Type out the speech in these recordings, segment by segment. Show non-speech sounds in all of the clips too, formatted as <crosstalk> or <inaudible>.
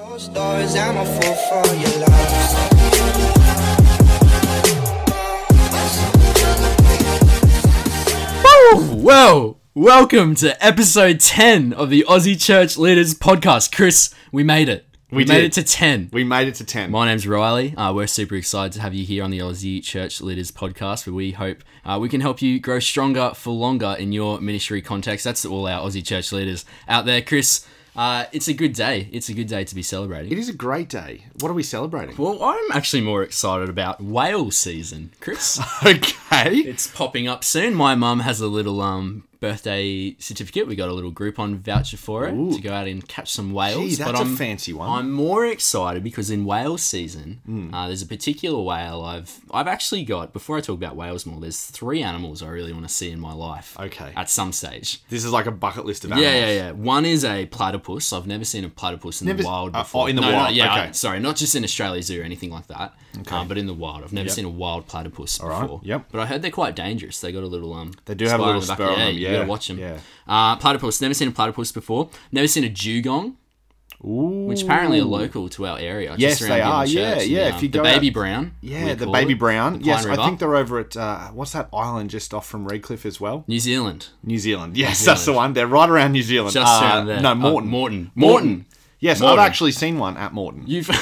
Closed doors, I'm a fool for your love. Well, welcome to episode 10 of the Aussie Church Leaders Podcast. Chris, we made it. We, We made it to 10. We made it to 10. My name's Riley. Uh, we're super excited to have you here on the Aussie Church Leaders Podcast, where we hope uh, we can help you grow stronger for longer in your ministry context. That's all our Aussie Church leaders out there. Chris, uh, it's a good day. It's a good day to be celebrating. It is a great day. What are we celebrating? Well, I'm actually more excited about whale season, Chris. <laughs> Okay. It's popping up soon. My mum has a little um birthday certificate. We got a little Groupon voucher for it Ooh. to go out and catch some whales. Gee, that's but a I'm, fancy one. I'm more excited because in whale season, Hmm. uh, there's a particular whale I've I've actually got. Before I talk about whales more, there's three animals I really want to see in my life. Okay. At some stage. This is like a bucket list of animals. yeah, yeah. Yeah. One is a platypus. I've never seen a platypus in Never- the wild uh, before. oh, in the No, no, wild, yeah, okay. I- sorry, not just in Australia Zoo or anything like that. Um, but in the wild, I've never Yep. seen a wild platypus right, before. yep. But I heard they're quite dangerous. They got a little um. They do have a little spur on them, head. yeah, You gotta watch them. yeah. Uh, platypus. Never seen a platypus before. Never seen a dugong, Ooh. which apparently are local to our area. Yes, around they are, yeah, church. yeah, The, if um, you the baby out- brown. Yeah, the baby it, brown. the yes, Pine I think they're over at uh, what's that island just off from Redcliffe as well? New Zealand. New Zealand. Yes, that's the one. They're right around New Zealand. Just Uh, around there. No, Uh, Moreton. Moreton. Moreton. Moreton. Yes, Moreton. I've actually seen one at Moreton. You've. <laughs>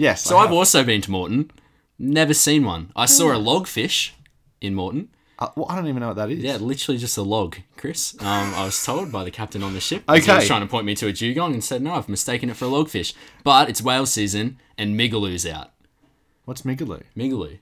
Yes. so I've also been to Moreton. Never seen one. I saw a logfish in Moreton. Uh, well, I don't even know what that is. Yeah, literally just a log, Chris. Um, I was told by the captain on the ship. Okay. He was trying to point me to a dugong and said, no, I've mistaken it for a logfish. But it's whale season and Migaloo's out. What's Migaloo? Migaloo.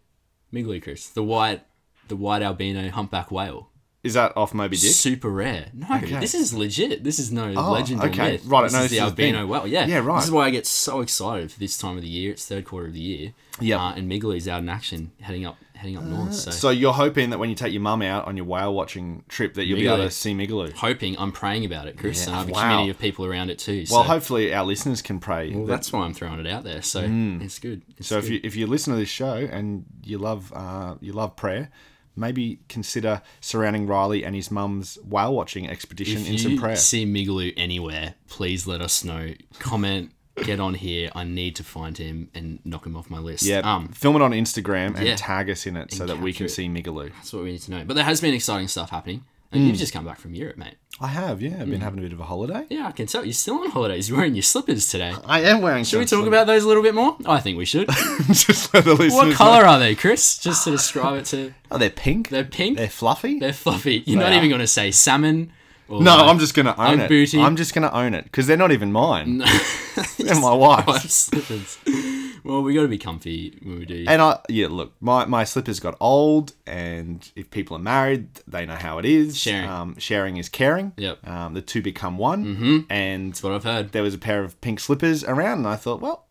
Migaloo, Chris. The white, the white albino humpback whale. Is that off Moby Dick? Super rare. No, Okay. this is legit. This is no Oh, legend or okay. myth. Right, This no, is this the is a thing. albino whale. Yeah. Yeah, right. This is why I get so excited for this time of the year. It's third quarter of the year. Yep. Uh, and Migaloo's out in action, heading up, heading up north. So. So you're hoping that when you take your mum out on your whale watching trip that you'll be able to see Migaloo. hoping, I'm praying about it, Chris, Yeah, and I have a wow. community of people around it too. So. Well, hopefully our listeners can pray. Well, that- that's why I'm throwing it out there. So it's good. It's Mm. so if you if you listen to this show and you love uh, you love prayer, maybe consider surrounding Riley and his mum's whale watching expedition if in some prayer. see Migaloo anywhere, please let us know. Comment, get on here. I need to find him and knock him off my list. Yeah, Um, film it on Instagram and yeah. tag us in it so that we can it. see Migaloo. that's what we need to know. But there has been exciting stuff happening. And Mm. you've just come back from Europe, mate. I have, yeah, Hmm. I've been having a bit of a holiday. Yeah, I can tell. You're still on holidays. You're wearing your slippers today. I am wearing. Should we talk about those a little bit more? I think we should. <laughs> just so the listeners? what know. color are they, Chris? Just to describe it to. Oh, they're pink. They're pink. They're fluffy. They're fluffy. You're They not are. even going to say salmon. Or no, like I'm just gonna own it. booty. I'm just gonna own it because they're not even mine. <laughs> they're my Wife wife's. <laughs> Well, we got to be comfy when we do. And I, yeah, look, my, my slippers got old, and if people are married, they know how it is. Sharing. Um, sharing is caring. Yep. Um, the two become one. Mm-hmm. And That's what I've heard. there was a pair of pink slippers around, and I thought, well,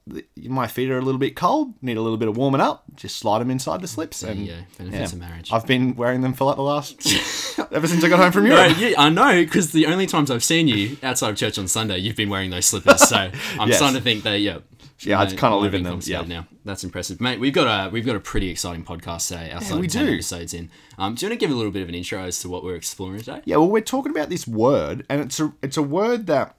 my feet are a little bit cold, need a little bit of warming up. Just slide them inside the slips. And go. Benefits of marriage. I've been wearing them for like the last, <laughs> ever since I got home from No, yeah, I know because the only times I've seen you outside of church on Sunday, you've been wearing those slippers. So <laughs> I'm Yes. starting to think that yeah, Yeah, I might- kinda live in them, yeah. Now that's impressive, mate. We've got a we've got a pretty exciting podcast today. Outside we do. episodes in. Um, do you want to give a little bit of an intro as to what we're exploring today? Yeah, well, we're talking about this word, and it's a it's a word that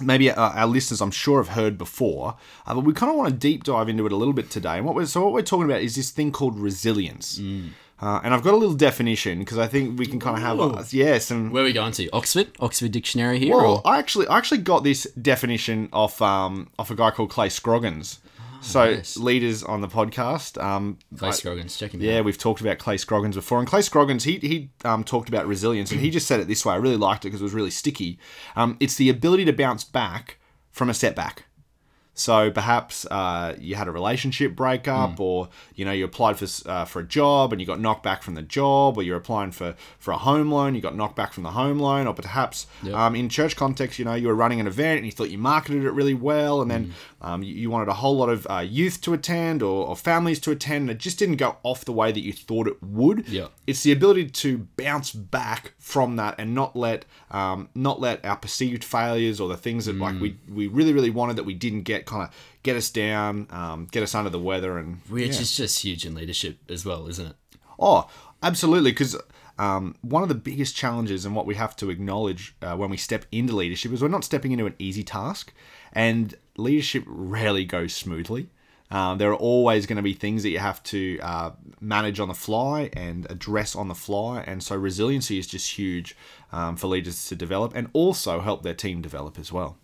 maybe our, our listeners, I'm sure, have heard before, uh, but we kind of want to deep dive into it a little bit today. And what we're so what we're talking about is this thing called resilience. Mm. Uh, and I've got a little definition because I think we can kind of have uh, yeah some. Where are we going to? Oxford, Oxford Dictionary here. Well, or? I actually I actually got this definition off um off a guy called Clay Scroggins. So nice. leaders on the podcast, um, Clay Scroggins, check him yeah, out. we've talked about Clay Scroggins before, and Clay Scroggins he he um, talked about resilience, and he just said it this way. I really liked it because it was really sticky. Um, it's the ability to bounce back from a setback. So perhaps uh, you had a relationship breakup, Hmm. or you know you applied for uh, for a job and you got knocked back from the job, or you're applying for for a home loan, you got knocked back from the home loan, or perhaps um, in church context, you know you were running an event and you thought you marketed it really well, and then Hmm. um, you, you wanted a whole lot of uh, youth to attend or, or families to attend, and it just didn't go off the way that you thought it would. Yeah. It's the ability to bounce back from that and not let um, not let our perceived failures or the things that like we, we really really wanted that we didn't get kind of get us down, um, get us under the weather, and Which yeah. is just huge in leadership as well, isn't it? Oh, absolutely. Because um, one of the biggest challenges and what we have to acknowledge uh, when we step into leadership is we're not stepping into an easy task. And leadership rarely goes smoothly. Um, there are always going to be things that you have to uh, manage on the fly and address on the fly, and so resiliency is just huge um, for leaders to develop and also help their team develop as well.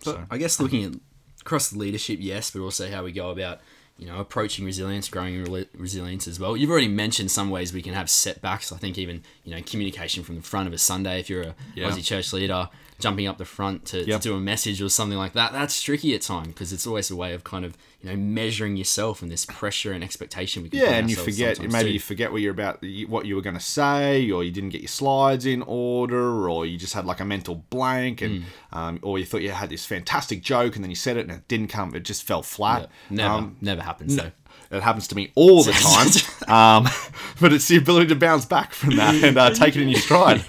So I guess looking at across the leadership, yes, but also how we go about you know approaching resilience, growing rel- resilience as well. You've already mentioned some ways we can have setbacks. I think even you know communication from the front of a Sunday if you're a Yeah. Aussie church leader. Jumping up the front to, Yep. to do a message or something like that, that's tricky at times because it's always a way of kind of you know measuring yourself and this pressure and expectation we can Yeah, and you forget maybe too. you forget what you're about, what you were going to say, or you didn't get your slides in order, or you just had like a mental blank, and um, or you thought you had this fantastic joke, and then you said it and it didn't come, it just fell flat. never Um, never happens though. It happens to me all the <laughs> time. um, <laughs> but it's the ability to bounce back from that <laughs> and uh, take it in your stride.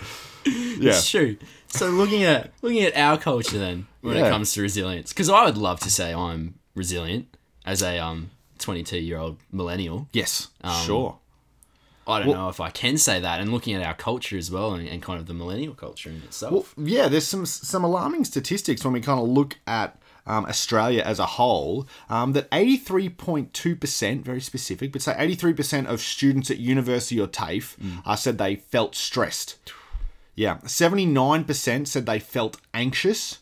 Yeah. It's true. So looking at looking at our culture then when Yeah. it comes to resilience, because I would love to say I'm resilient as a um 22 year old millennial. Yes. Um, sure. I don't know if I can say that. And looking at our culture as well, and, and kind of the millennial culture in itself. Well, yeah, there's some some alarming statistics when we kind of look at um, Australia as a whole. Um, that 83.2 percent, very specific, but say 83 percent of students at university or TAFE uh, said they felt stressed. Yeah, 79 percent said they felt anxious.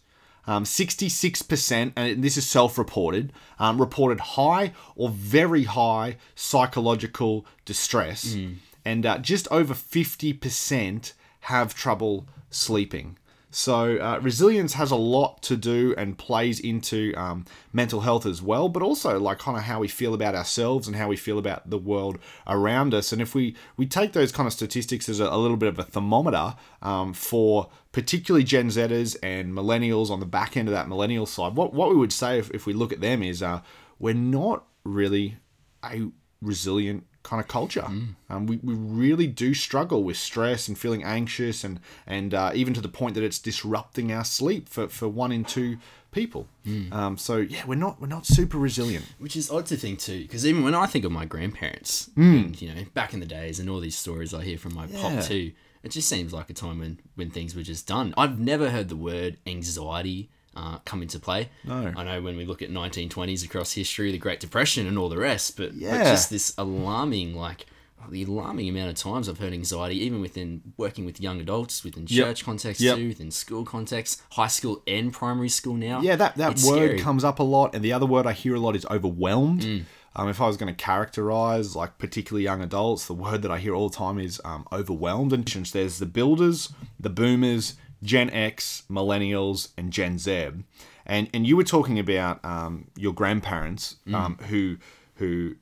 Um, 66%, and this is self reported, um, reported high or very high psychological distress. And uh, just over 50% have trouble sleeping. So, uh, resilience has a lot to do and plays into um, mental health as well, but also like kind of how we feel about ourselves and how we feel about the world around us. And if we, we take those kind of statistics as a, a little bit of a thermometer um, for particularly Gen Zers and millennials on the back end of that millennial side, what, what we would say if, if we look at them is uh, we're not really a resilient kind of culture. Um, we, we really do struggle with stress and feeling anxious and and uh, even to the point that it's disrupting our sleep for, for one in two people. Um, so yeah, we're not we're not super resilient. Which is odd to think too, because even when I think of my grandparents, and, you know, back in the days, and all these stories I hear from my Yeah. pop too, it just seems like a time when when things were just done. I've never heard the word anxiety uh, come into play. No. I know when we look at 1920s across history, the Great Depression, and all the rest, but, but just this alarming like. The alarming amount of times I've heard anxiety, even within working with young adults, within Yep. church context Yep. too, within school context, high school and primary school now. Yeah, that, that It's word scary. comes up a lot, and the other word I hear a lot is overwhelmed. Mm. Um, if I was going to characterize like particularly young adults, the word that I hear all the time is um, overwhelmed. And there's the builders, the boomers, Gen X, millennials, and Gen Z. And and you were talking about um, your grandparents Mm. um, who who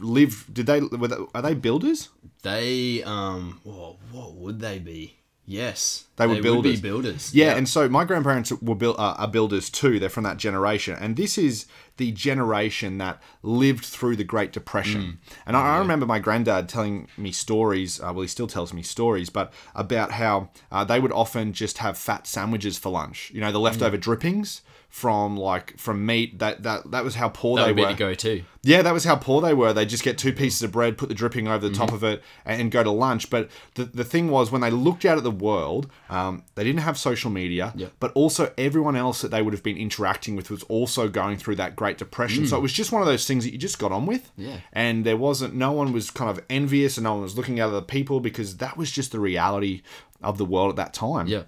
lived. Did they were they, are they builders? They um what would they be? Yes. They were Would builders. builders. Yeah, and so my grandparents were built uh, are builders too. They're from that generation, and this is the generation that lived through the Great Depression. And I, I remember my granddad telling me stories. Uh, well, he still tells me stories, but about how uh, they would often just have fat sandwiches for lunch. You know, the leftover drippings from like from meat. That that that was how poor that they were. the go-to. Yeah, that was how poor they were. They just get two pieces of bread, put the dripping over the top Mm-hmm. of it, and, and go to lunch. But the, the thing was, when they looked out at the world, um, they didn't have social media, Yep. but also everyone else that they would have been interacting with was also going through that Great Depression. So it was just one of those things that you just got on with. Mm. Yeah. And there wasn't, no one was kind of envious and no one was looking at other people because that was just the reality of the world at that time. Yeah.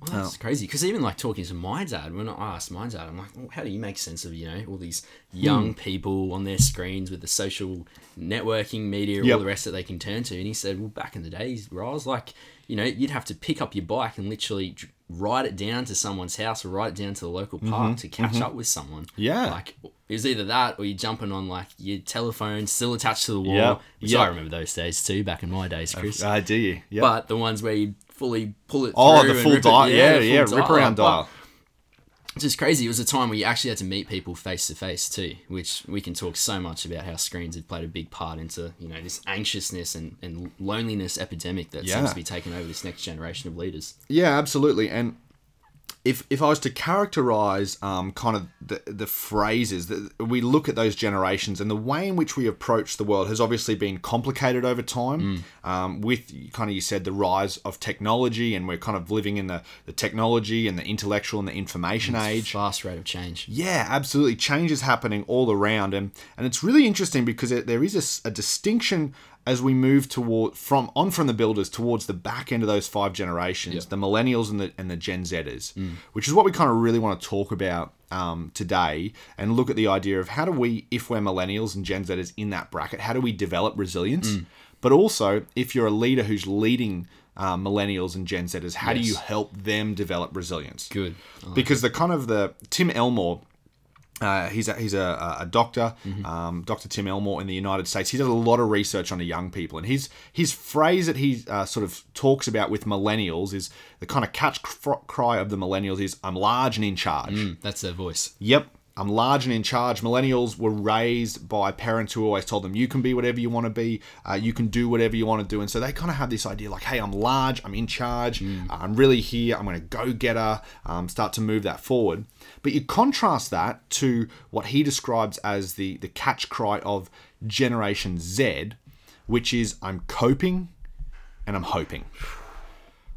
Well, that's crazy because even like talking to my dad, when I asked my dad, I'm like, well, how do you make sense of you know all these young people on their screens with the social networking media, Yep. all the rest that they can turn to? And he said, well, back in the days, where I was like, you know, you'd have to pick up your bike and literally ride it down to someone's house or ride it down to the local park to catch up with someone. Mm-hmm. Yeah. like it was either that or you're jumping on like your telephone still attached to the wall. Yeah, Yep. I remember those days too, back in my days, Chris. Uh, do you? Yeah. But the ones where you fully pull it. oh, through the full dial. Yeah, yeah, full rip around dial. It's just crazy. It was a time where you actually had to meet people face to face too, which we can talk so much about how screens have played a big part into you know this anxiousness and, and loneliness epidemic that Yeah. seems to be taking over this next generation of leaders. Yeah, absolutely. And if if I was to characterize um, kind of the, the phrases that we look at those generations and the way in which we approach the world has obviously been complicated over time um, with kind of you said the rise of technology and we're kind of living in the, the technology and the intellectual and the information age Fast rate of change. yeah, absolutely. Change is happening all around, and and it's really interesting because it, there is a distinction as we move toward from on from the builders towards the back end of those five generations, the millennials and the and the Gen Zers, which is what we kind of really want to talk about um, today, and look at the idea of how do we, if we're millennials and Gen Zers in that bracket, how do we develop resilience? But also, if you're a leader who's leading uh, millennials and Gen Zers, how do you help them develop resilience? Good. Like because the kind of the Tim Elmore. Uh, he's a, he's a, a doctor, um, Dr. Tim Elmore in the United States. He does a lot of research on the young people, and his his phrase that he uh, sort of talks about with millennials is the kind of catch cry of the millennials is "I'm large and in charge." Mm, that's their voice. Yep, I'm large and in charge. Millennials were raised by parents who always told them, you can be whatever you want to be, uh, you can do whatever you want to do. And so they kind of have this idea like, hey, I'm large, I'm in charge, uh, I'm really here, I'm going to go getter, um, start to move that forward. But you contrast that to what he describes as the, the catch cry of Generation Z, which is I'm coping and I'm hoping.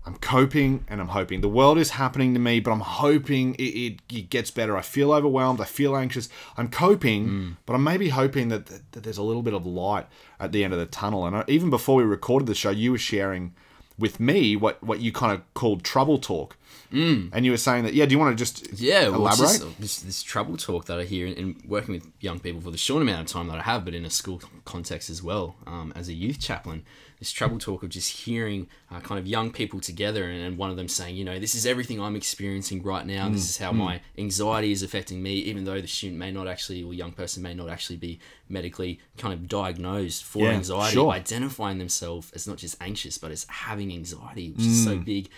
I'm coping and I'm hoping. The world is happening to me, but I'm hoping it, it, it gets better. I feel overwhelmed. I feel anxious. I'm coping, but I'm maybe hoping that, that, that there's a little bit of light at the end of the tunnel. And I, even before we recorded the show, you were sharing with me what, what you kind of called trouble talk. Mm. And you were saying that, yeah, do you want to just Yeah, well, elaborate? just this, this trouble talk that I hear in, in working with young people for the short amount of time that I have, but in a school context as well, um, as a youth chaplain, this trouble talk of just hearing uh, kind of young people together and, and one of them saying, you know, this is everything I'm experiencing right now. Mm, This is how my anxiety is affecting me, even though the student may not actually, or young person may not actually be medically kind of diagnosed for Yeah, anxiety, sure. identifying themselves as not just anxious, but as having anxiety, which is so big.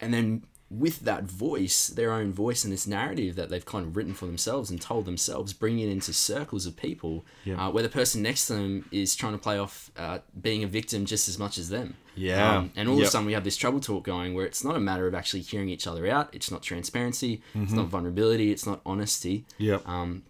And then with that voice, their own voice and this narrative that they've kind of written for themselves and told themselves, bring it into circles of people uh, where the person next to them is trying to play off uh, being a victim just as much as them. Yeah. Um, and all of a sudden we have this trouble talk going where it's not a matter of actually hearing each other out. It's not transparency. It's not vulnerability. It's not honesty. Yep. Um,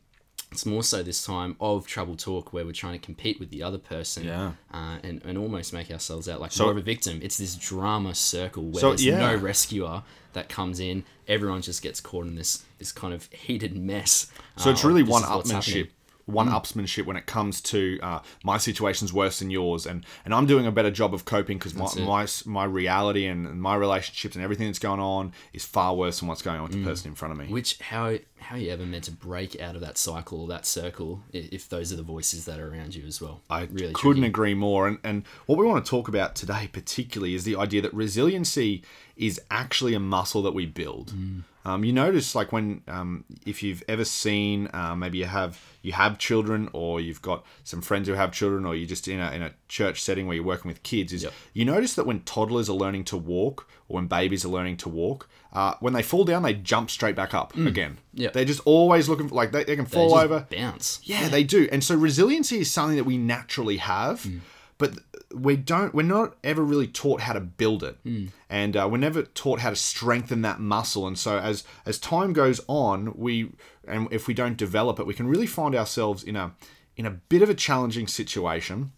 it's more so this time of trouble talk where we're trying to compete with the other person Yeah. uh, and, and almost make ourselves out like So- more of a victim. It's this drama circle where So, there's yeah. no rescuer that comes in. Everyone just gets caught in this this kind of heated mess. So uh, it's really one what's happening. upmanship, one upsmanship when it comes to uh, my situation's worse than yours, and and I'm doing a better job of coping because my, my my reality and, and my relationships and everything that's going on is far worse than what's going on with the person in front of me. Which how how are you ever meant to break out of that cycle or that circle if those are the voices that are around you as well? I really couldn't tricky. agree more. And, and what we want to talk about today, particularly, is the idea that resiliency is actually a muscle that we build. Mm. Um, you notice, like when um, if you've ever seen, uh, maybe you have you have children, or you've got some friends who have children, or you're just in a in a church setting where you're working with kids, is Yep. you notice that when toddlers are learning to walk, or when babies are learning to walk, uh, when they fall down, they jump straight back up again. Mm. Yep. They're just always looking for like they, they can They fall just over. bounce. Yeah, they do. And so resiliency is something that we naturally have, Mm. but we don't. We're not ever really taught how to build it, Mm. and uh, we're never taught how to strengthen that muscle. And so as as time goes on, we and if we don't develop it, we can really find ourselves in a in a bit of a challenging situation,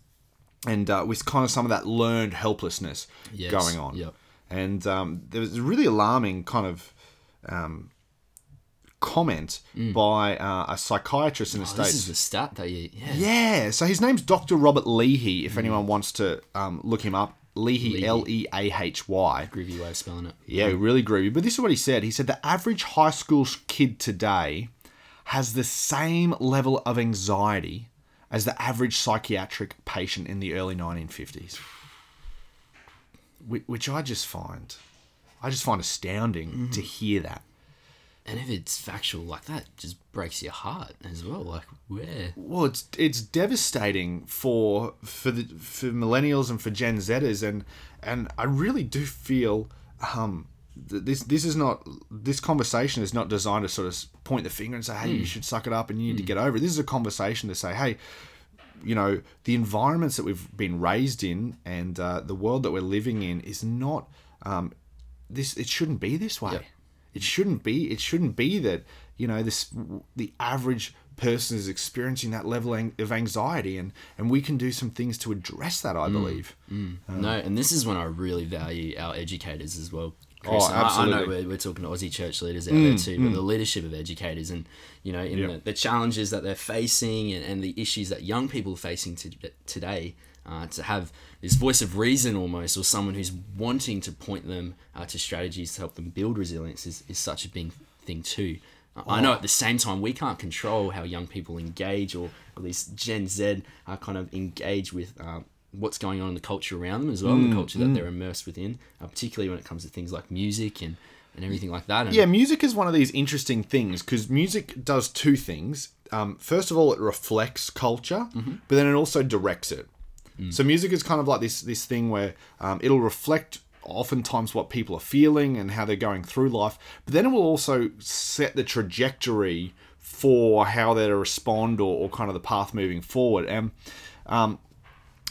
and uh, with kind of some of that learned helplessness Yes. going on. Yep. And um, there was a really alarming kind of. Um, comment by uh, a psychiatrist in the Mm. Oh, states this is the stat that you yeah. yeah, so his name's Dr. Robert Leahy, if anyone wants to um, look him up. Leahy, Leahy. L E A H Y. groovy way of spelling it. Yeah, really groovy. But this is what he said. He said the average high school kid today has the same level of anxiety as the average psychiatric patient in the early 1950s. Whi- Which I just find, I just find astounding mm-hmm. to hear that. And if it's factual like that, just breaks your heart as well. Like where? Well, it's it's devastating for for the for millennials and for Gen Zers, and and I really do feel um, this this is not this conversation is not designed to sort of point the finger and say, hey, you mm. should suck it up and you need to mm. get over it. This is a conversation to say, hey, you know, the environments that we've been raised in and uh, the world that we're living in is not um, this. It shouldn't be this way. It shouldn't be. It shouldn't be that you know this the average person is experiencing that level of anxiety, and and we can do some things to address that. Mm. I believe. no, and this is when I really value our educators as well. Oh, Chris. And I- I, know absolutely. we're, we're talking to Aussie church leaders out there too, but the leadership of educators and you know in Yep. the, the challenges that they're facing and, and the issues that young people are facing to, today, uh, to have this voice of reason almost, or someone who's wanting to point them uh, to strategies to help them build resilience is, is such a big thing too. I know at the same time we can't control how young people engage, or at least Gen Z uh, kind of engage with uh, what's going on in the culture around them as well, Mm, the culture that they're immersed within, uh, particularly when it comes to things like music and, and everything like that. And Yeah, music is one of these interesting things because music does two things. Um, first of all, it reflects culture, but then it also directs it. So music is kind of like this this thing where um, it'll reflect oftentimes what people are feeling and how they're going through life, but then it will also set the trajectory for how they're to respond or, or kind of the path moving forward. And um,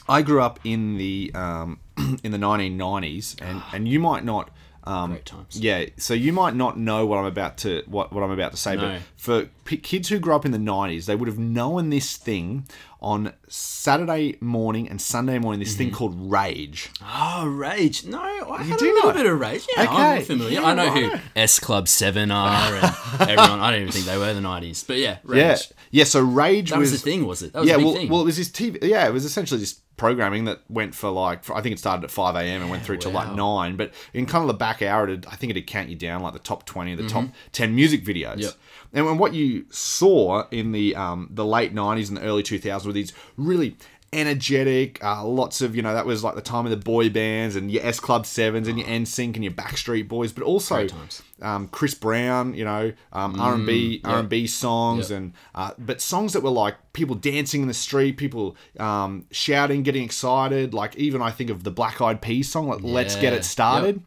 I grew up in the um, <clears throat> in the 1990s, and, and you might not. Um, Great times. Yeah, so you might not know what I'm about to what, what I'm about to say, No. but for p- kids who grew up in the 90s, they would have known this thing on Saturday morning and Sunday morning. This Mm-hmm. thing called Rage. Oh, Rage. No, I had do a little know? bit of Rage. Yeah, Okay. I'm familiar. Yeah, I know right. who S Club 7 are <laughs> and everyone. I don't even think they were the 90s. But yeah, Rage. Yeah, yeah. So Rage That was the thing, was it? That was yeah, well, thing. well, it was this TV. Yeah, it was essentially this programming that went for like I think it started at five a.m. and went through to like nine. But in kind of the back hour, it, I think it'd count you down like the top twenty, the top ten music videos. Mm-hmm. Yep. And when what you saw in the um, the late nineties and the early two thousands were these really energetic, uh, lots of you know that was like the time of the boy bands and your S Club Sevens and your NSYNC and your Backstreet Boys, but also um, Chris Brown, you know, um, R and B R and B songs, Yep. and uh, but songs that were like people dancing in the street, people um, shouting, getting excited. Like even I think of the Black Eyed Peas song, like "Let's Get It Started."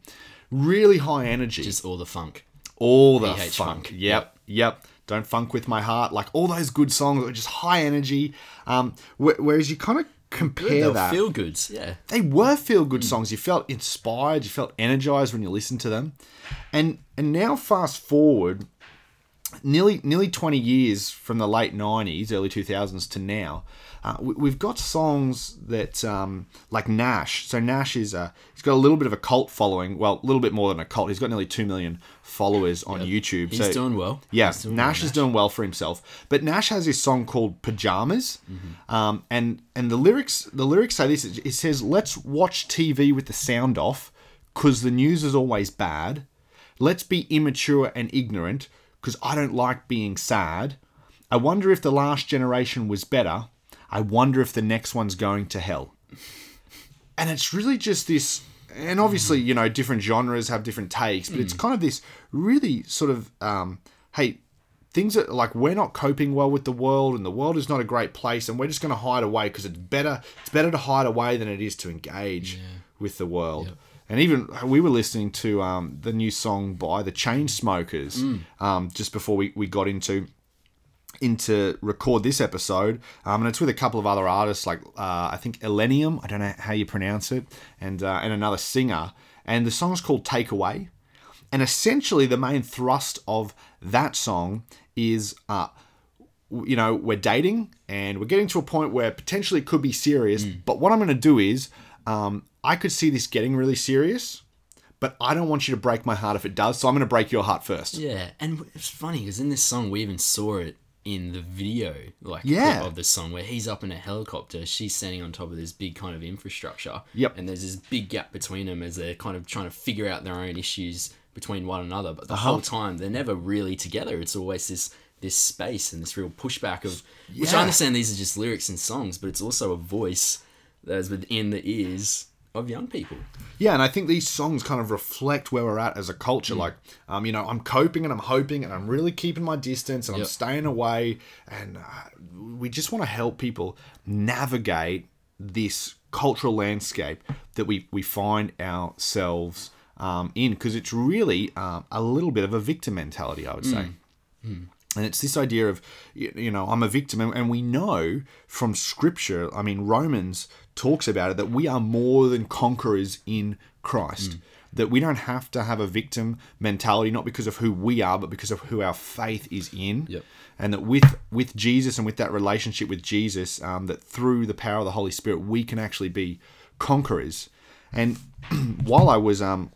Really high energy, Just all the funk. all the PH funk. funk. Yep, yep. Don't funk with my heart. Like all those good songs that were just high energy. Um, wh- whereas you kind of Good, compare they were that feel goods. Yeah. they were feel good songs. You felt inspired, you felt energized when you listened to them. And and now fast forward nearly nearly 20 years from the late 90s, early 2000s to now. Uh, we, we've got songs that um, like Nash. So Nash is a he's got a little bit of a cult following. Well, a little bit more than a cult. He's got nearly 2 million followers on YouTube. He's so, doing well. yeah, doing Nash well, is doing well for himself. But Nash has this song called Pajamas, um, and and the lyrics the lyrics say this. It says, "Let's watch TV with the sound off, cause the news is always bad. Let's be immature and ignorant, cause I don't like being sad. I wonder if the last generation was better. I wonder if the next one's going to hell." and it's really just this and obviously you know different genres have different takes but it's kind of this really sort of um, hey things that like we're not coping well with the world and the world is not a great place and we're just going to hide away because it's better it's better to hide away than it is to engage with the world. And even we were listening to um, the new song by the chain smokers um, just before we, we got into into record this episode, um, and it's with a couple of other artists like uh, I think Illenium, I don't know how you pronounce it, and uh, and another singer, and the song's called Take Away, and essentially the main thrust of that song is, uh, you know, we're dating and we're getting to a point where potentially it could be serious, but what I'm going to do is, um, I could see this getting really serious. But I don't want you to break my heart if it does, so I'm going to break your heart first. Yeah, and it's funny because in this song we even saw it in the video, like Yeah. of the song where he's up in a helicopter, she's standing on top of this big kind of infrastructure. Yep. And there's this big gap between them as they're kind of trying to figure out their own issues between one another. But the Uh-huh. whole time they're never really together. It's always this this space and this real pushback of which I understand these are just lyrics and songs, but it's also a voice that is within the ears of young people. Yeah, and I think these songs kind of reflect where we're at as a culture. Like, um, you know, I'm coping and I'm hoping and I'm really keeping my distance and I'm staying away. And uh, we just want to help people navigate this cultural landscape that we, we find ourselves um, in because it's really um, a little bit of a victim mentality, I would say. And it's this idea of, you know, I'm a victim. And we know from scripture, I mean, Romans talks about it, that we are more than conquerors in Christ. that we don't have to have a victim mentality, not because of who we are, but because of who our faith is in. Yep. And that with with Jesus and with that relationship with Jesus, um, that through the power of the Holy Spirit, we can actually be conquerors. And <clears throat> while I was um,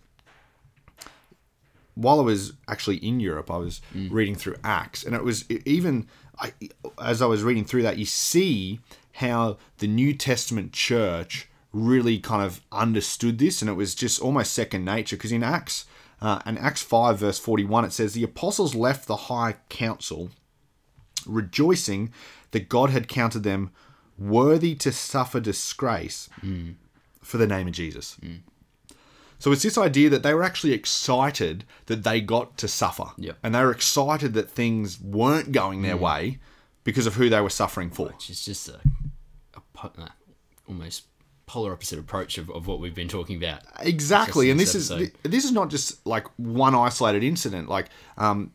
while I was actually in Europe, I was mm. reading through Acts, and it was even I, as I was reading through that, you see how the New Testament church really kind of understood this, and it was just almost second nature. Because in Acts, uh, in Acts five verse forty one, it says the apostles left the high council, rejoicing that God had counted them worthy to suffer disgrace mm. for the name of Jesus. Mm. So it's this idea that they were actually excited that they got to suffer. Yep. And they were excited that things weren't going their way because of who they were suffering for. which is just a, a po- uh, almost polar opposite approach of, of what we've been talking about. Exactly. And this this is this is not just like one isolated incident. Like um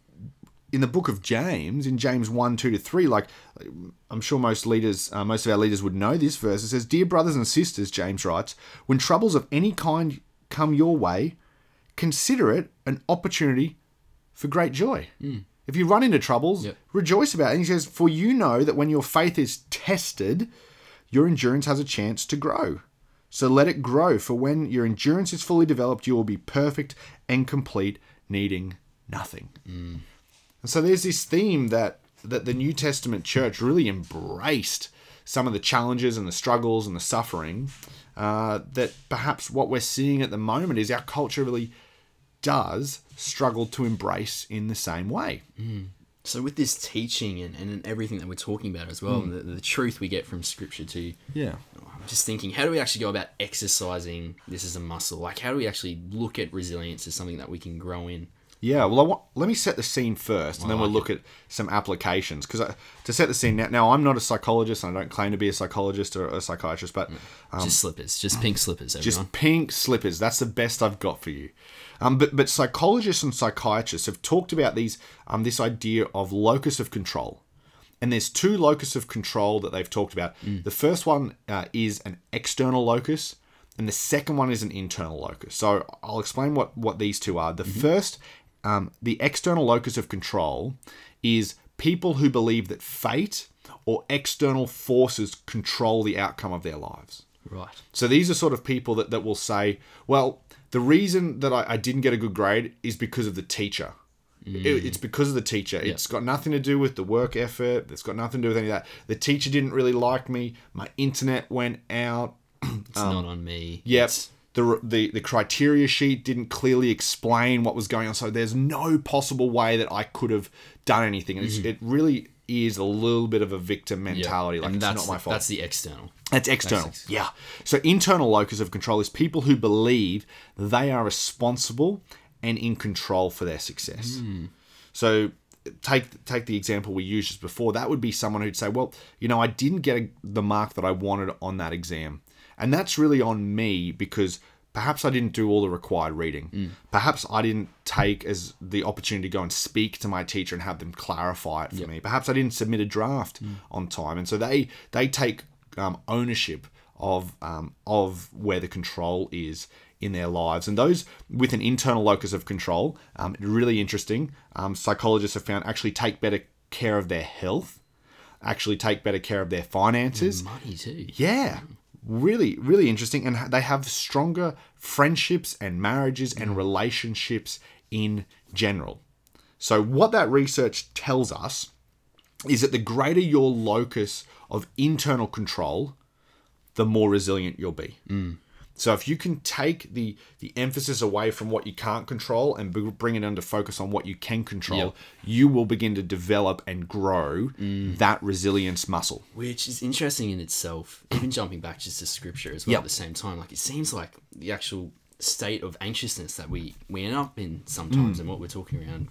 in the book of James, in James 1, 2 to 3, like I'm sure most leaders, uh, most of our leaders would know this verse. It says, Dear brothers and sisters, James writes, when troubles of any kind come your way, consider it an opportunity for great joy. Hmm. If you run into troubles, Yep. rejoice about it. And he says, For you know that when your faith is tested, your endurance has a chance to grow. So let it grow, for when your endurance is fully developed, you will be perfect and complete, needing nothing. Hmm. And so there's this theme that that the New Testament church really embraced some of the challenges and the struggles and the suffering uh, that perhaps what we're seeing at the moment is our culture really does struggle to embrace in the same way. So with this teaching and, and everything that we're talking about as well, Hmm. the, the truth we get from scripture too, Yeah. I'm just thinking, how do we actually go about exercising this as a muscle? Like, how do we actually look at resilience as something that we can grow in? Yeah, well, I want, let me set the scene first, and then we'll look at some applications. Because to set the scene now, now I'm not a psychologist, and I don't claim to be a psychologist or a psychiatrist, but just slippers, just pink slippers, everyone. Um, just pink slippers. That's the best I've got for you. Um, but but psychologists and psychiatrists have talked about these um, this idea of locus of control, and there's two locus of control that they've talked about. The first one uh, is an external locus, and the second one is an internal locus. So I'll explain what what these two are. The first, um, the external locus of control, is people who believe that fate or external forces control the outcome of their lives. right. So these are sort of people that, that will say, well, the reason that I, I didn't get a good grade is because of the teacher. It- it's because of the teacher. It's got nothing to do with the work effort. It's got nothing to do with any of that. The teacher didn't really like me. My internet went out. <clears throat> It's not on me. Yes. Yep. The, the the criteria sheet didn't clearly explain what was going on. So there's no possible way that I could have done anything. And it's, mm-hmm. it really is a little bit of a victim yeah. mentality. Like And it's that's not my fault. That's the external. That's external. ex- yeah. So internal locus of control is people who believe they are responsible and in control for their success. Hmm. So take take the example we used just before. That would be someone who'd say, "Well, you know, I didn't get a, the mark that I wanted on that exam." And that's really on me because perhaps I didn't do all the required reading. Perhaps I didn't take as the opportunity to go and speak to my teacher and have them clarify it for me. Perhaps I didn't submit a draft on time. And so they they take um, ownership of um, of where the control is in their lives. And those with an internal locus of control, um, really interesting. Um, psychologists have found actually take better care of their health, actually take better care of their finances. Money too. Yeah, really, really interesting. And they have stronger friendships and marriages and mm. relationships in general. So, what that research tells us is that the greater your locus of internal control, the more resilient you'll be. Mm. So if you can take the the emphasis away from what you can't control and b- bring it under focus on what you can control, Yep. you will begin to develop and grow that resilience muscle. Which is interesting in itself. Even jumping back just to scripture as well Yep. at the same time. Like it seems like the actual state of anxiousness that we, we end up in sometimes Mm. and what we're talking around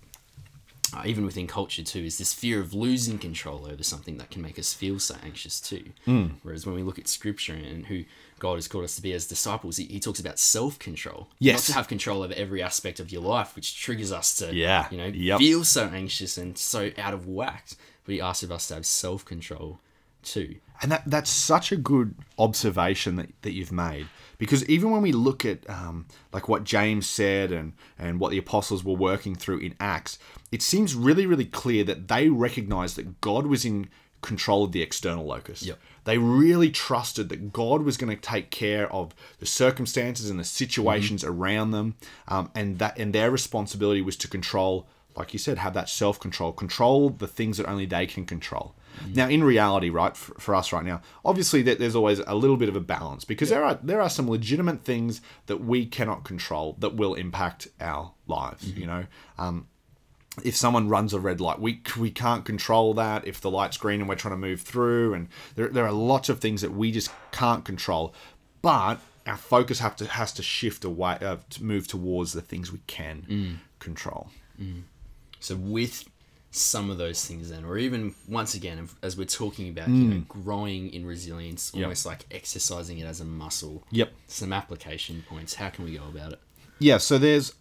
uh, even within culture too, is this fear of losing control over something that can make us feel so anxious too. Mm. Whereas when we look at scripture and who God has called us to be as disciples, he, he talks about self control. Yes. Not to have control over every aspect of your life, which triggers us to, Yeah. you know, Yep. feel so anxious and so out of whack. But he asks of us to have self control too. And that that's such a good observation that, that you've made because even when we look at um, like what James said and and what the apostles were working through in Acts, it seems really really clear that they recognized that God was in control of the external locus. Yep. They really trusted that God was going to take care of the circumstances and the situations around them, um, and that and their responsibility was to control, like you said, have that self control, control the things that only they can control. Now, in reality, right for, for us right now, obviously that there's always a little bit of a balance because there are there are some legitimate things that we cannot control that will impact our lives. You know, um, if someone runs a red light, we we can't control that. If the light's green and we're trying to move through, and there, there are lots of things that we just can't control. But our focus have to has to shift away uh, to move towards the things we can control. So with some of those things then, or even once again, as we're talking about, you know, growing in resilience, almost like exercising it as a muscle. Yep. Some application points. How can we go about it? Yeah, so there's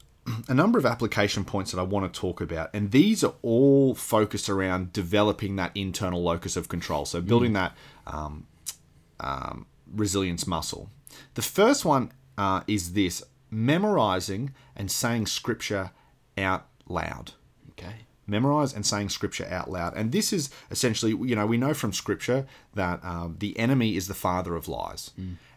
a number of application points that I want to talk about, and these are all focused around developing that internal locus of control. So building that um, um, resilience muscle. The first one uh, is this: memorizing and saying scripture out loud Okay. Memorize and saying scripture out loud. And this is essentially, you know, we know from scripture that um, the enemy is the father of lies.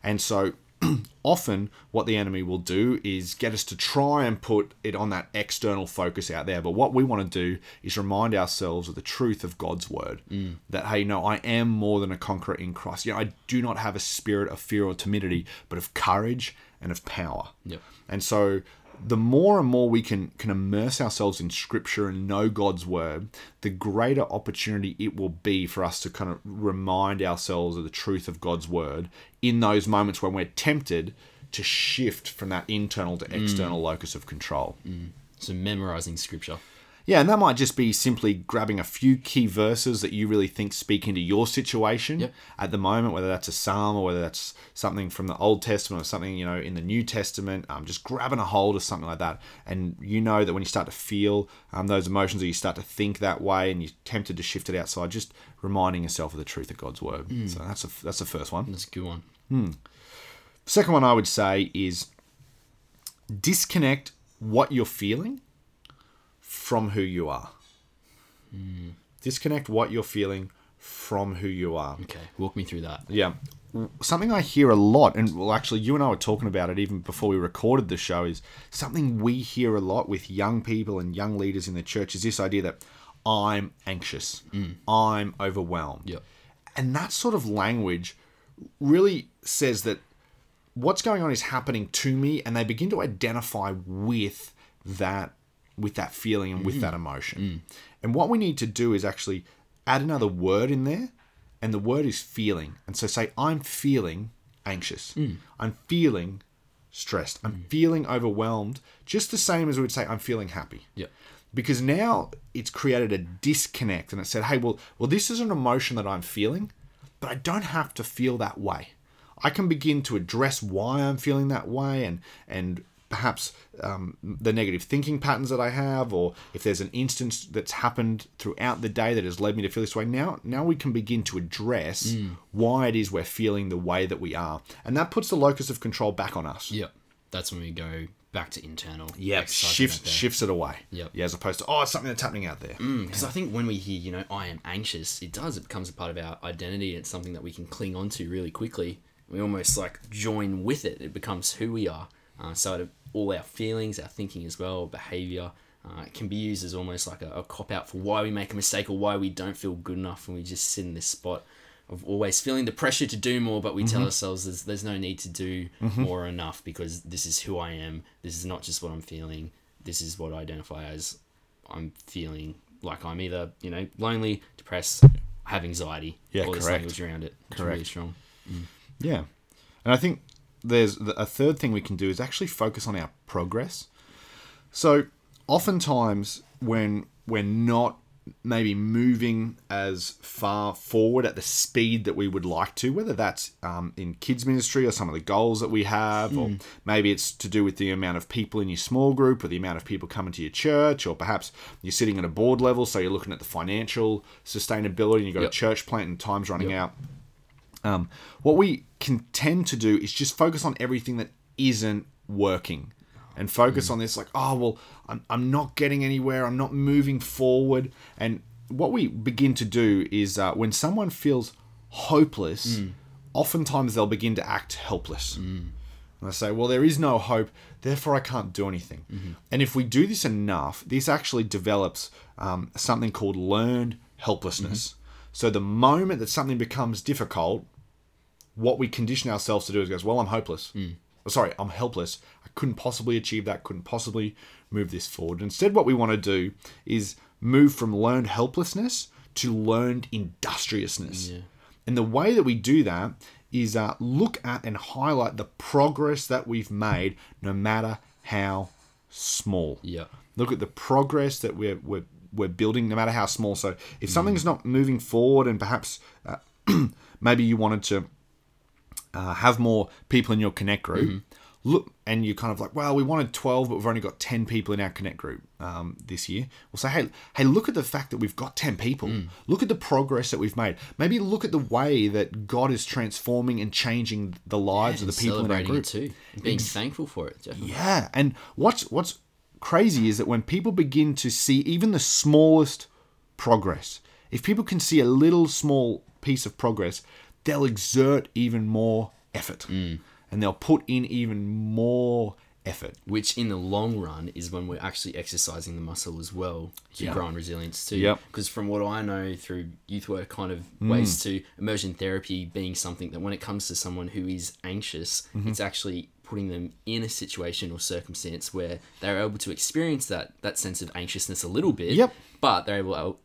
And so <clears throat> often what the enemy will do is get us to try and put it on that external focus out there. But what we want to do is remind ourselves of the truth of God's word that, hey, no, I am more than a conqueror in Christ. You know, I do not have a spirit of fear or timidity, but of courage and of power. Yep. And so the more and more we can can immerse ourselves in scripture and know God's word, the greater opportunity it will be for us to kind of remind ourselves of the truth of God's word in those moments when we're tempted to shift from that internal to mm. external locus of control. Mm. So memorizing scripture. Yeah, and that might just be simply grabbing a few key verses that you really think speak into your situation Yep. at the moment, whether that's a psalm or whether that's something from the Old Testament or something, you know, in the New Testament, um, just grabbing a hold of something like that. And you know that when you start to feel um, those emotions or you start to think that way and you're tempted to shift it outside, just reminding yourself of the truth of God's word. So that's, a, that's the first one. That's a good one. Second one I would say is disconnect what you're feeling from who you are. Disconnect what you're feeling from who you are. Okay. Walk me through that. Yeah. Something I hear a lot, and well, actually, you and I were talking about it even before we recorded the show, is something we hear a lot with young people and young leaders in the church is this idea that I'm anxious, mm. I'm overwhelmed. Yep. And that sort of language really says that what's going on is happening to me, and they begin to identify with that with that feeling and with mm-hmm. that emotion. And what we need to do is actually add another word in there, and the word is feeling. And so say, I'm feeling anxious. Mm. I'm feeling stressed. I'm mm. feeling overwhelmed, just the same as we would say, I'm feeling happy Yep. because now it's created a disconnect and it said hey well well this is an emotion that i'm feeling but i don't have to feel that way i can begin to address why i'm feeling that way and and perhaps um, the negative thinking patterns that i have or if there's an instance that's happened throughout the day that has led me to feel this way now now we can begin to address why it is we're feeling the way that we are and that puts the locus of control back on us Yep. That's when we go back to internal. yeah shifts shifts it away Yep. yeah as opposed to oh it's something that's happening out there Because I think when we hear, you know, I am anxious, it does. It becomes a part of our identity. It's something that we can cling onto really quickly. We almost like join with it. It becomes who we are. Uh, so it, all our feelings, our thinking as well, behavior, uh, it can be used as almost like a, a cop out for why we make a mistake or why we don't feel good enough and we just sit in this spot of always feeling the pressure to do more, but we tell mm-hmm. ourselves there's, there's no need to do mm-hmm. more enough because this is who I am. This is not just what I'm feeling. This is what I identify as I'm feeling like I'm either, you know, lonely, depressed, have anxiety. Yeah, all this correct. language around it. Correct. really strong. Mm. Yeah. And I think there's a third thing we can do is actually focus on our progress. So, oftentimes when we're not maybe moving as far forward at the speed that we would like to, whether that's um, in kids ministry or some of the goals that we have, or maybe it's to do with the amount of people in your small group or the amount of people coming to your church, or perhaps you're sitting at a board level, so you're looking at the financial sustainability and you've got Yep. a church plant and time's running out. Um, what we can tend to do is just focus on everything that isn't working and focus on this like oh well I'm, I'm not getting anywhere. I'm not moving forward. And what we begin to do is uh, when someone feels hopeless oftentimes they'll begin to act helpless. And they say well there is no hope. Therefore i can't do anything. And if we do this enough this actually develops um, something called learned helplessness. So the moment that something becomes difficult what we condition ourselves to do is goes, well, I'm hopeless. Oh, Sorry, I'm helpless. I couldn't possibly achieve that, couldn't possibly move this forward. Instead, what we want to do is move from learned helplessness to learned industriousness. And the way that we do that is uh, look at and highlight the progress that we've made, no matter how small Yeah. look at the progress that we're we're, we're building no matter how small so if something's not moving forward and perhaps uh, <clears throat> maybe you wanted to uh, have more people in your connect group look and you're kind of like well we wanted 12 but we've only got 10 people in our connect group um, this year. We'll say hey hey look at the fact that we've got 10 people. Look at the progress that we've made. Maybe look at the way that god is transforming and changing the lives of the people in our group. it too, being thankful for it. Definitely. yeah, and what's what's crazy is that when people begin to see even the smallest progress, if people can see a little small piece of progress, they'll exert even more effort, Mm. and they'll put in even more effort. Which in the long run is when we're actually exercising the muscle as well to Yeah. grow in resilience too. Yep. Because from what I know through youth work, kind of Mm. ways to immersion therapy being something that when it comes to someone who is anxious, Mm-hmm. it's actually putting them in a situation or circumstance where they're able to experience that that sense of anxiousness a little bit. Yep. But they're able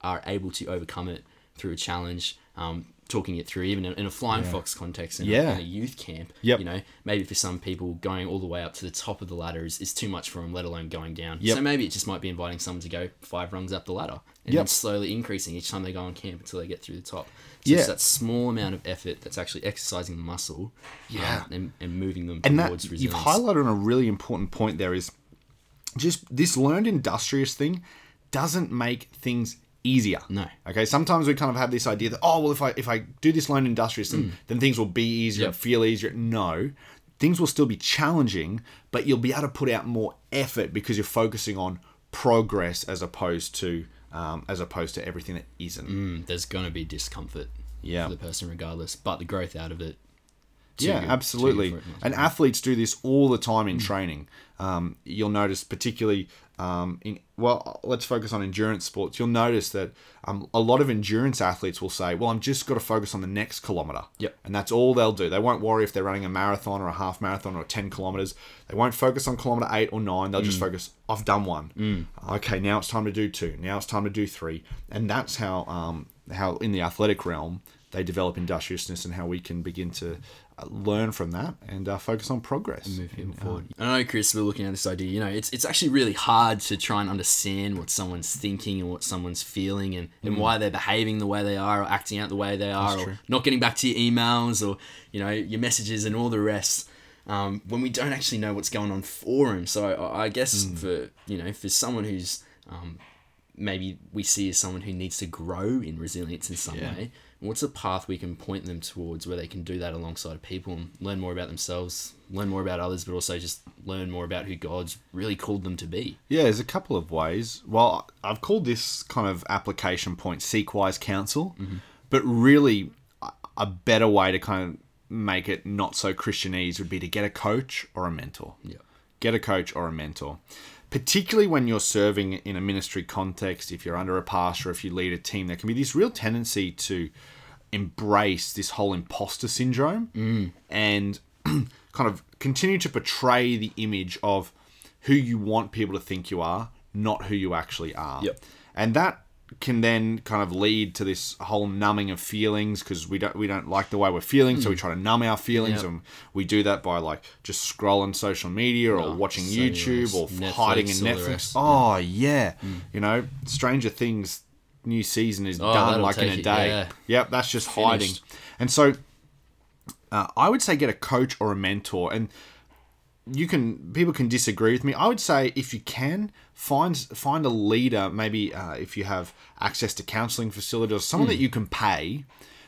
are able to overcome it through a challenge. Um, talking it through even in, in a flying fox context in, Yeah. a, in a youth camp Yep. you know maybe for some people going all the way up to the top of the ladder is, is too much for them let alone going down Yep. so maybe it just might be inviting someone to go five rungs up the ladder and Yep. slowly increasing each time they go on camp until they get through the top so Yeah. it's that small amount of effort that's actually exercising the muscle Yeah. um, and, and moving them And that towards you've highlighted on a really important point there is just this learned industrious thing doesn't make things easier. No. Okay. Sometimes we kind of have this idea that oh well if I if I do this learned industrious then, then things will be easier Yep. feel easier. No. Things will still be challenging, but you'll be able to put out more effort because you're focusing on progress as opposed to um, as opposed to everything that isn't. Mm, there's going to be discomfort Yeah. for the person regardless but the growth out of it yeah, good- absolutely. good for it not to And athletes do this all the time Mm. in training. Um, you'll notice, particularly um, in well, let's focus on endurance sports. You'll notice that um, a lot of endurance athletes will say, "Well, I'm just got to focus on the next kilometer." Yep. And that's all they'll do. They won't worry if they're running a marathon or a half marathon or 10 kilometers. They won't focus on kilometer eight or nine. They'll Mm. just focus, I've done one. Okay, now it's time to do two. Now it's time to do three. And that's how, um, how in the athletic realm, they develop industriousness and how we can begin to learn from that and uh, focus on progress. move people forward. I know, Chris, we're looking at this idea. You know, it's it's actually really hard to try and understand what someone's thinking and what someone's feeling and, and why they're behaving the way they are or acting out the way they are or true. not getting back to your emails or, you know, your messages and all the rest. Um, when we don't actually know what's going on for them. So I I guess for, you know, for someone who's um, maybe we see as someone who needs to grow in resilience in some Yeah. way. What's a path we can point them towards where they can do that alongside people and learn more about themselves, learn more about others, but also just learn more about who God's really called them to be? Yeah, there's a couple of ways. Well, I've called this kind of application point seek wise counsel, mm-hmm. but really a- a better way to kind of make it not so Christianese would be to get a coach or a mentor. Yeah. Get a coach or a mentor. Particularly when you're serving in a ministry context, if you're under a pastor, if you lead a team, there can be this real tendency to embrace this whole imposter syndrome and <clears throat> kind of continue to portray the image of who you want people to think you are, not who you actually are. Yep. And that can then kind of lead to this whole numbing of feelings because we don't we don't like the way we're feeling, so we try to numb our feelings, Yep. and we do that by like just scrolling social media or Oh, watching YouTube or Netflix, hiding in Netflix. Oh yeah, you know, Stranger Things new season is Oh, done like in a it, day. yeah. Yep, that's just hiding. And so uh, I would say get a coach or a mentor, and you can people can disagree with me. I would say if you can find find a leader, maybe uh, if you have access to counselling facilities or someone Hmm. that you can pay.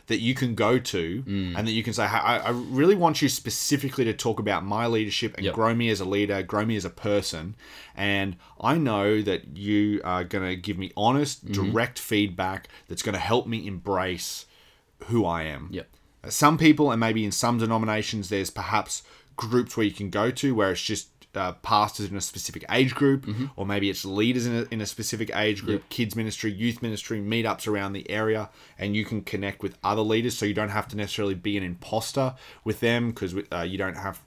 That you can go to and that you can say, hey, I, I really want you specifically to talk about my leadership and Yep. grow me as a leader, grow me as a person. And I know that you are going to give me honest, Mm-hmm. direct feedback that's going to help me embrace who I am. Yep. Some people, and maybe in some denominations, there's perhaps groups where you can go to where it's just uh, pastors in a specific age group, Mm-hmm. or maybe it's leaders in a, in a specific age group, kids ministry, youth ministry, meetups around the area, and you can connect with other leaders so you don't have to necessarily be an imposter with them because uh, you don't have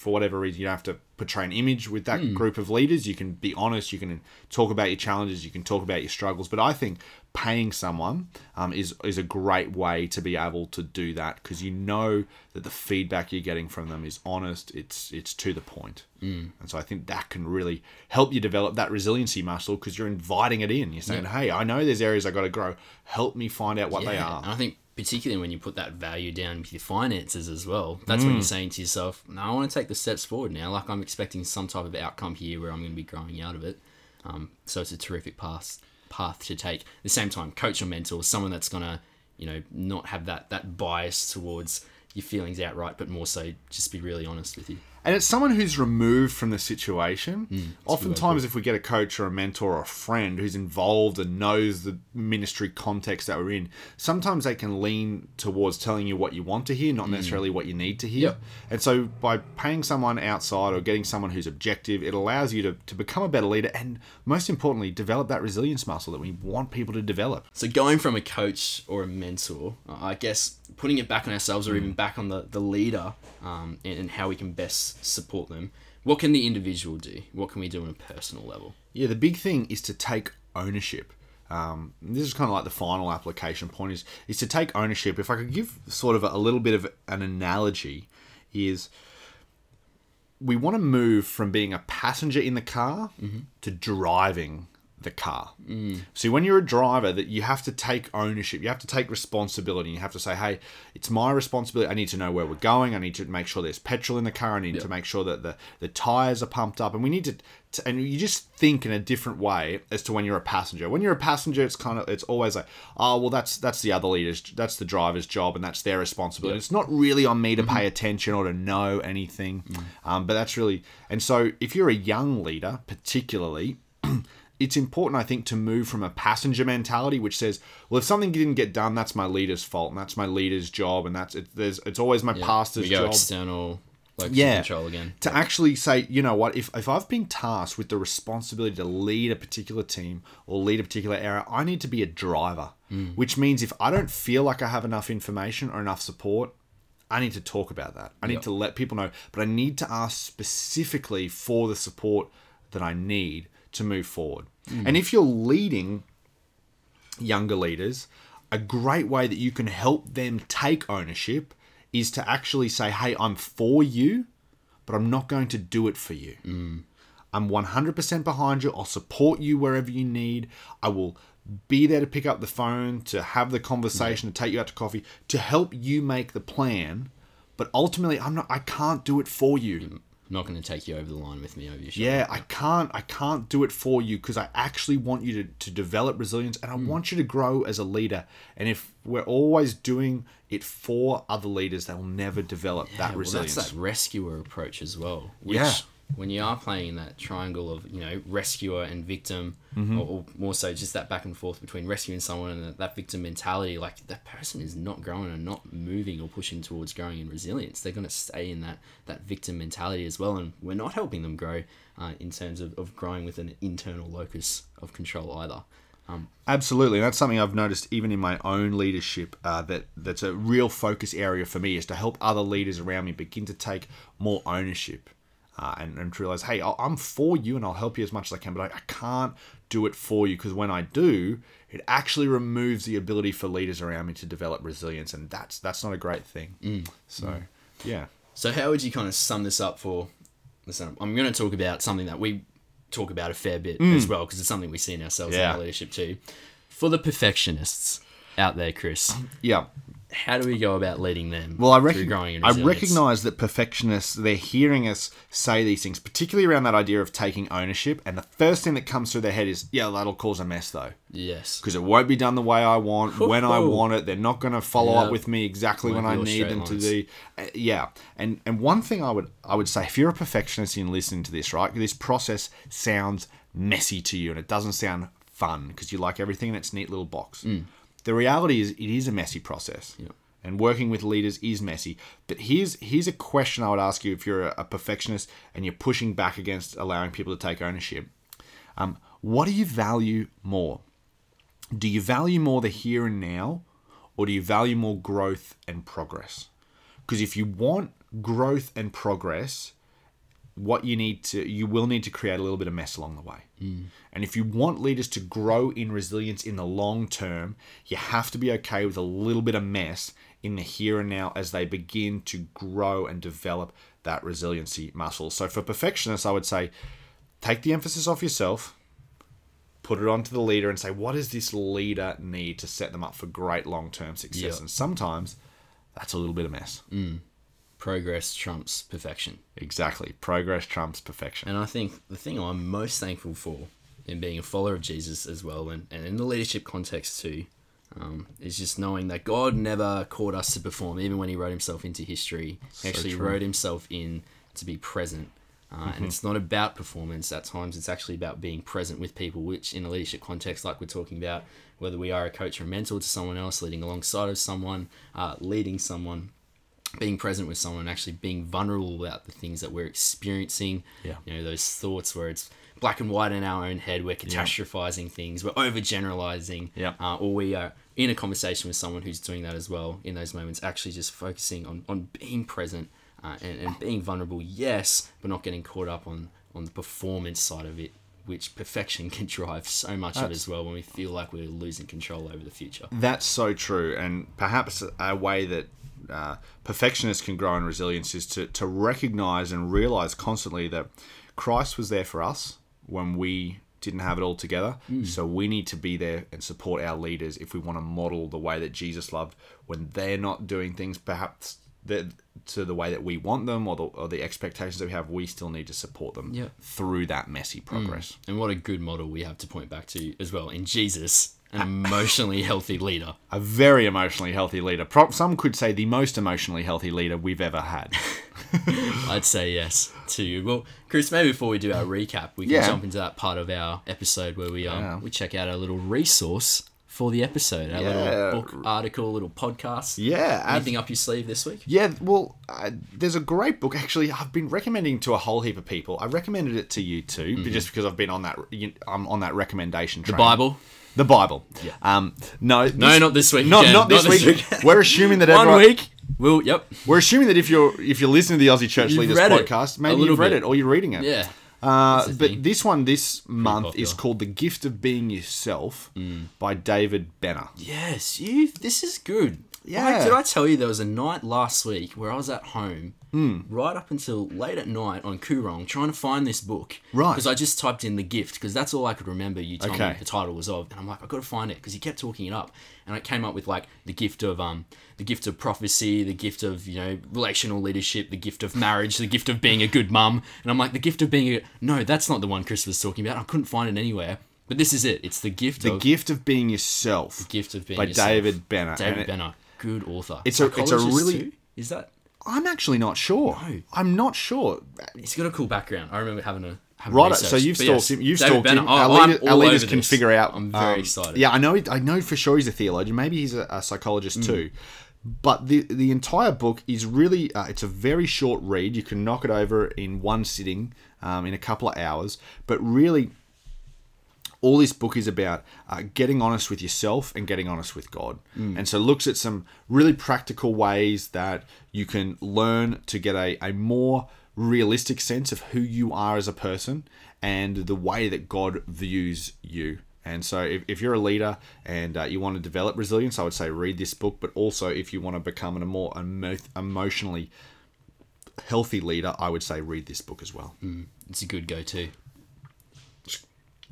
for whatever reason, you don't have to portray an image with that Hmm. group of leaders. You can be honest. You can talk about your challenges. You can talk about your struggles. But I think paying someone um, is is a great way to be able to do that because you know that the feedback you're getting from them is honest. It's it's to the point. Mm. And so I think that can really help you develop that resiliency muscle because you're inviting it in. You're saying, "Hey, I know there's areas I got to grow. Help me find out what they are." And I think particularly when you put that value down with your finances as well, that's when you're saying to yourself, "No, I want to take the steps forward now. Like I'm expecting some type of outcome here where I'm going to be growing out of it." Um, so it's a terrific path path to take. At the same time, coach or mentor, someone that's going to, you know, not have that that bias towards your feelings outright, but more so just be really honest with you. And it's someone who's removed from the situation. Mm, Oftentimes, if we get a coach or a mentor or a friend who's involved and knows the ministry context that we're in, sometimes they can lean towards telling you what you want to hear, not necessarily what you need to hear. Mm. Yep. And so, by paying someone outside or getting someone who's objective, it allows you to, to become a better leader and, most importantly, develop that resilience muscle that we want people to develop. So going from a coach or a mentor, I guess putting it back on ourselves or even back on the, the leader um, and, and how we can best support them. What can the individual do? What can we do on a personal level? Yeah, the big thing is to take ownership. Um, this is kind of like the final application point is is to take ownership. If I could give sort of a, a little bit of an analogy, is we want to move from being a passenger in the car to driving the car. Mm. So when you're a driver, that you have to take ownership, you have to take responsibility. You have to say, "Hey, it's my responsibility. I need to know where we're going. I need to make sure there's petrol in the car. I need to make sure that the the tires are pumped up." And we need to, and you just think in a different way as to when you're a passenger. When you're a passenger, it's kind of it's always like, "Oh, well, that's that's the other leader's, that's the driver's job, and that's their responsibility." It's not really on me to pay attention or to know anything, um, but that's really. And so, if you're a young leader, particularly <clears throat> it's important, I think, to move from a passenger mentality, which says, "Well, if something didn't get done, that's my leader's fault, and that's my leader's job, and that's it, there's it's always my pastor's we go job." external locus Yeah. control again. To actually say, you know what, if, if I've been tasked with the responsibility to lead a particular team or lead a particular area, I need to be a driver, mm. which means if I don't feel like I have enough information or enough support, I need to talk about that. I need Yep. to let people know, but I need to ask specifically for the support that I need to move forward. Mm. And if you're leading younger leaders, a great way that you can help them take ownership is to actually say, hey, I'm for you, but I'm not going to do it for you. Mm. I'm 100% behind you. I'll support you wherever you need. I will be there to pick up the phone, to have the conversation, mm. to take you out to coffee, to help you make the plan. But ultimately, I'm not. I can't do it for you. I'm not going to take you over the line with me over your shoulder. Yeah, I can't. I can't do it for you because I actually want you to, to develop resilience and I hmm. want you to grow as a leader. And if we're always doing it for other leaders, they will never develop that Yeah, well, resilience. that's that rescuer approach as well. Which, Yeah. When you are playing that triangle of you know rescuer and victim, Mm-hmm. or, or more so just that back and forth between rescuing someone and that, that victim mentality, like that person is not growing and not moving or pushing towards growing in resilience. They're going to stay in that that victim mentality as well, and we're not helping them grow uh, in terms of, of growing with an internal locus of control either. Absolutely, and that's something I've noticed even in my own leadership. Uh, that that's a real focus area for me is to help other leaders around me begin to take more ownership uh, and, and to realize, hey, I'll- I'm for you and I'll help you as much as I can, but I, I can't do it for you because when I do, it actually removes the ability for leaders around me to develop resilience, and that's that's not a great thing. So, yeah, So how would you kind of sum this up for? Listen, I'm going to talk about something that we talk about a fair bit as well because it's something we see in ourselves in Mm. Our leadership too. For the perfectionists out there, Chris, yeah. How do we go about leading them? Well, I, in I recognize that perfectionists, they're hearing us say these things, particularly around that idea of taking ownership. And the first thing that comes through their head is, yeah, that'll cause a mess, though. Yes. Because it won't be done the way I want, when I want it. They're not going to follow Yeah. up with me exactly when I need them to lines. do. Uh, yeah. And and one thing I would I would say, if you're a perfectionist in listening to this, right, this process sounds messy to you and it doesn't sound fun because you like everything in its neat little box. Mm. The reality is, it is a messy process and working with leaders is messy. But here's here's a question I would ask you if you're a, a perfectionist and you're pushing back against allowing people to take ownership. Um, what do you value more? Do you value more the here and now, or do you value more growth and progress? Because if you want growth and progress, what you need to you will need to create a little bit of mess along the way. Mm. And if you want leaders to grow in resilience in the long term, you have to be okay with a little bit of mess in the here and now as they begin to grow and develop that resiliency muscle. So for perfectionists, I would say take the emphasis off yourself, put it onto the leader and say, what does this leader need to set them up for great long term success? Yeah. And sometimes that's a little bit of mess. Mm. Progress trumps perfection. Exactly. Progress trumps perfection. And I think the thing I'm most thankful for in being a follower of Jesus as well, and, and in the leadership context too, um, is just knowing that God never called us to perform, even when He wrote Himself into history. He actually true. wrote Himself in to be present. Uh, And it's not about performance. At times, it's actually about being present with people, which in a leadership context, like we're talking about, whether we are a coach or a mentor to someone else, leading alongside of someone, uh, leading someone, being present with someone, actually being vulnerable about the things that we're experiencing. Yeah. You know, those thoughts where it's black and white in our own head, we're catastrophizing things, we're overgeneralizing. Yeah. Uh, or we are in a conversation with someone who's doing that as well in those moments, actually just focusing on, on being present uh, and, and being vulnerable, yes, but not getting caught up on, on the performance side of it. Which perfection <laughs> can drive so much of as well when we feel like we're losing control over the future. That's so true. And perhaps a way that uh, perfectionists can grow in resilience is to, to recognize and realize constantly that Christ was there for us when we didn't have it all together. So we need to be there and support our leaders if we want to model the way that Jesus loved when they're not doing things perhaps to the way that we want them or the, or the expectations that we have, we still need to support them Yeah. through that messy progress. And what a good model we have to point back to as well in Jesus, an emotionally healthy leader. A very emotionally healthy leader. Pro- Some could say the most emotionally healthy leader we've ever had. <laughs> I'd say yes to you. Well, Chris, maybe before we do our recap, we can Yeah. jump into that part of our episode where we um, Yeah. we check out our little resource for the episode, our Yeah. little book, article, little podcast. Yeah, Anything up your sleeve this week? Yeah, well, uh, there's a great book actually. I've been recommending to a whole heap of people. I recommended it to you too, but just because I've been on that, you- I'm on that recommendation. Mm-hmm. The. Bible. The Bible. Yeah. Um. No. No, not this week. Not again. not this week. week. <laughs> We're assuming that One everyone, week. Well, yep. We're assuming that if you're if you're listening to the Aussie Church You've Leaders podcast, maybe you've read bit. it or you're reading it. Yeah. Uh, but thing. this one this month is called "The Gift of Being Yourself" Mm. by David Benner. Yes, you. This is good. Yeah. Like, did I tell you there was a night last week where I was at home, Hmm. right up until late at night on Koorong, trying to find this book. Right. Because I just typed in the gift because that's all I could remember. You told Okay. me the title was of, and I'm like, I've got to find it because he kept talking it up, and I came up with like the gift of um, the gift of prophecy, the gift of you know relational leadership, the gift of marriage, the gift of being a good mum, and I'm like, the gift of being a no, that's not the one Chris was talking about. I couldn't find it anywhere. But this is it. It's the gift The of Gift of Being Yourself The gift of being by yourself. David Benner. David Benner, good author. It's a- it's a really- too? is that I'm actually not sure. No. I'm not sure. he's got a cool background. I remember having a having Right, research. so you've But stalked yes, him. You've David stalked Benner. him. Our, I'm our leaders can this. figure out. I'm very um, excited. Yeah, I know. I know for sure he's a theologian. Maybe he's a, a psychologist Mm. too. But the the entire book is really uh, it's a very short read. You can knock it over in one sitting, um, in a couple of hours. But really, all this book is about uh, getting honest with yourself and getting honest with God. And so looks at some really practical ways that you can learn to get a, a more realistic sense of who you are as a person and the way that God views you. And so, if, if you're a leader and uh, you want to develop resilience, I would say read this book. But also, if you want to become a more emo- emotionally healthy leader, I would say read this book as well. It's a good go-to.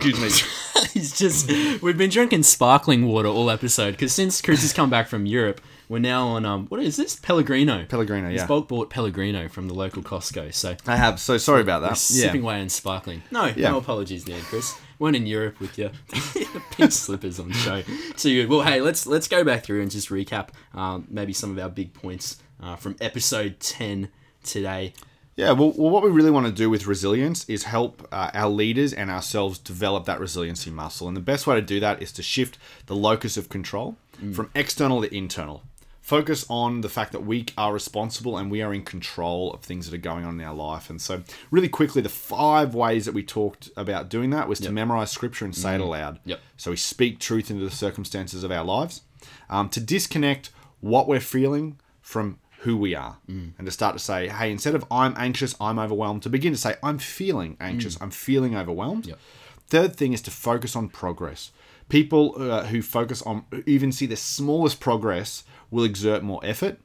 Excuse me. <laughs> He's just we've been drinking sparkling water all episode because since Chris has come back from Europe, we're now on um what is this Pellegrino? Pellegrino, He's yeah. bulk bought Pellegrino from the local Costco, so I have. So sorry about that. sipping away and sparkling. No, Yeah. no apologies, there, Chris. Weren't in Europe with your <laughs> pink slippers on show. So good. Well, hey, let's let's go back through and just recap um, maybe some of our big points uh, from episode ten today. Yeah, well, well, what we really want to do with resilience is help uh, our leaders and ourselves develop that resiliency muscle. And the best way to do that is to shift the locus of control from external to internal. Focus on the fact that we are responsible and we are in control of things that are going on in our life. And so, really quickly, the five ways that we talked about doing that was to memorize scripture and say it aloud. Yep. So, we speak truth into the circumstances of our lives, um, to disconnect what we're feeling from who we are and to start to say, hey, instead of I'm anxious, I'm overwhelmed, to begin to say, I'm feeling anxious, I'm feeling overwhelmed. Yep. Third thing is to focus on progress. People uh, who focus on even see the smallest progress will exert more effort.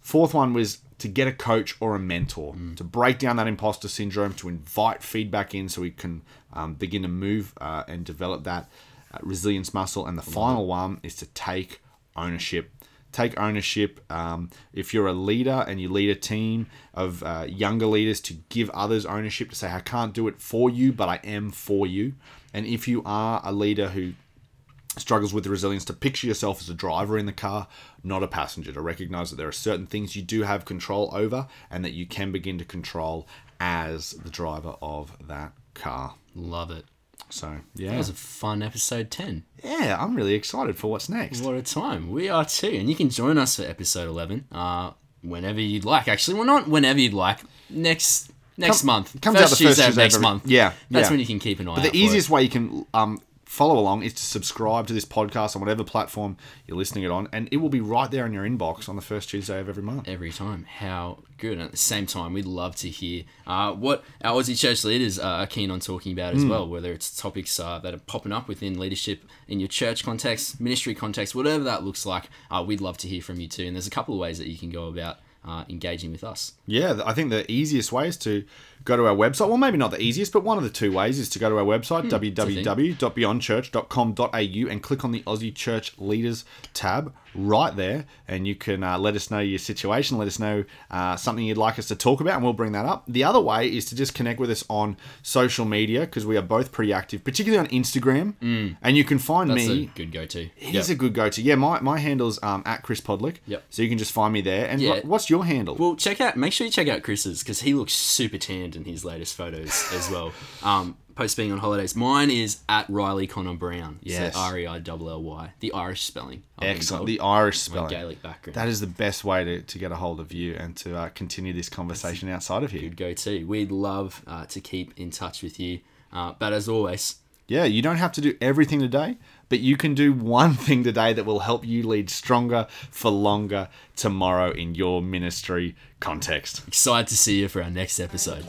Fourth one was to get a coach or a mentor to break down that imposter syndrome, to invite feedback in so we can um, begin to move uh, and develop that uh, resilience muscle. And the final one is to take ownership. Take ownership. Um, if you're a leader and you lead a team of uh, younger leaders, to give others ownership, to say, I can't do it for you, but I am for you. And if you are a leader who struggles with the resilience to picture yourself as a driver in the car, not a passenger, to recognize that there are certain things you do have control over and that you can begin to control as the driver of that car. Love it. So, yeah, That was a fun episode ten. Yeah, I'm really excited for what's next. What a time. We are too. And you can join us for episode 11 uh, whenever you'd like. Actually, well, not whenever you'd like. Next next Come- month. comes first out the first Tuesday of Tuesday of next every- month. Yeah, That's yeah. when you can keep an eye But the easiest way you can um, follow along is to subscribe to this podcast on whatever platform you're listening it on, and it will be right there in your inbox on the first Tuesday of every month. every time. How good. And at the same time, we'd love to hear uh, what our Aussie church leaders are keen on talking about as well, whether it's topics uh, that are popping up within leadership in your church context, ministry context, whatever that looks like. Uh, we'd love to hear from you too. And there's a couple of ways that you can go about uh, engaging with us. Yeah, I think the easiest way is to go to our website. Well, maybe not the easiest, but one of the two ways is to go to our website, www.beyondchurch.com.au, and click on the Aussie Church Leaders tab right there. And you can uh, let us know your situation, let us know uh, something you'd like us to talk about, and we'll bring that up. The other way is to just connect with us on social media because we are both pretty active, particularly on Instagram. And you can find That's me. a good go to. It is a good go to. Yeah, my, my handle's um, at Chris Podlick. Yep. So you can just find me there. And Yeah. what's your handle? Well, check out. Make sure you check out Chris's because he looks super tanned in his latest photos as well. Um, post being on holidays. Mine is at Reilly Connor Brown. Yes. So R E I L L Y. The Irish spelling. I've Excellent. The Irish My spelling. Gaelic background. That is the best way to, to get a hold of you and to uh, continue this conversation outside of here. good go to. We'd love uh, to keep in touch with you. Uh, but as always, Yeah, you don't have to do everything today, but you can do one <laughs> thing today that will help you lead stronger for longer tomorrow in your ministry context. excited to see you for our next episode.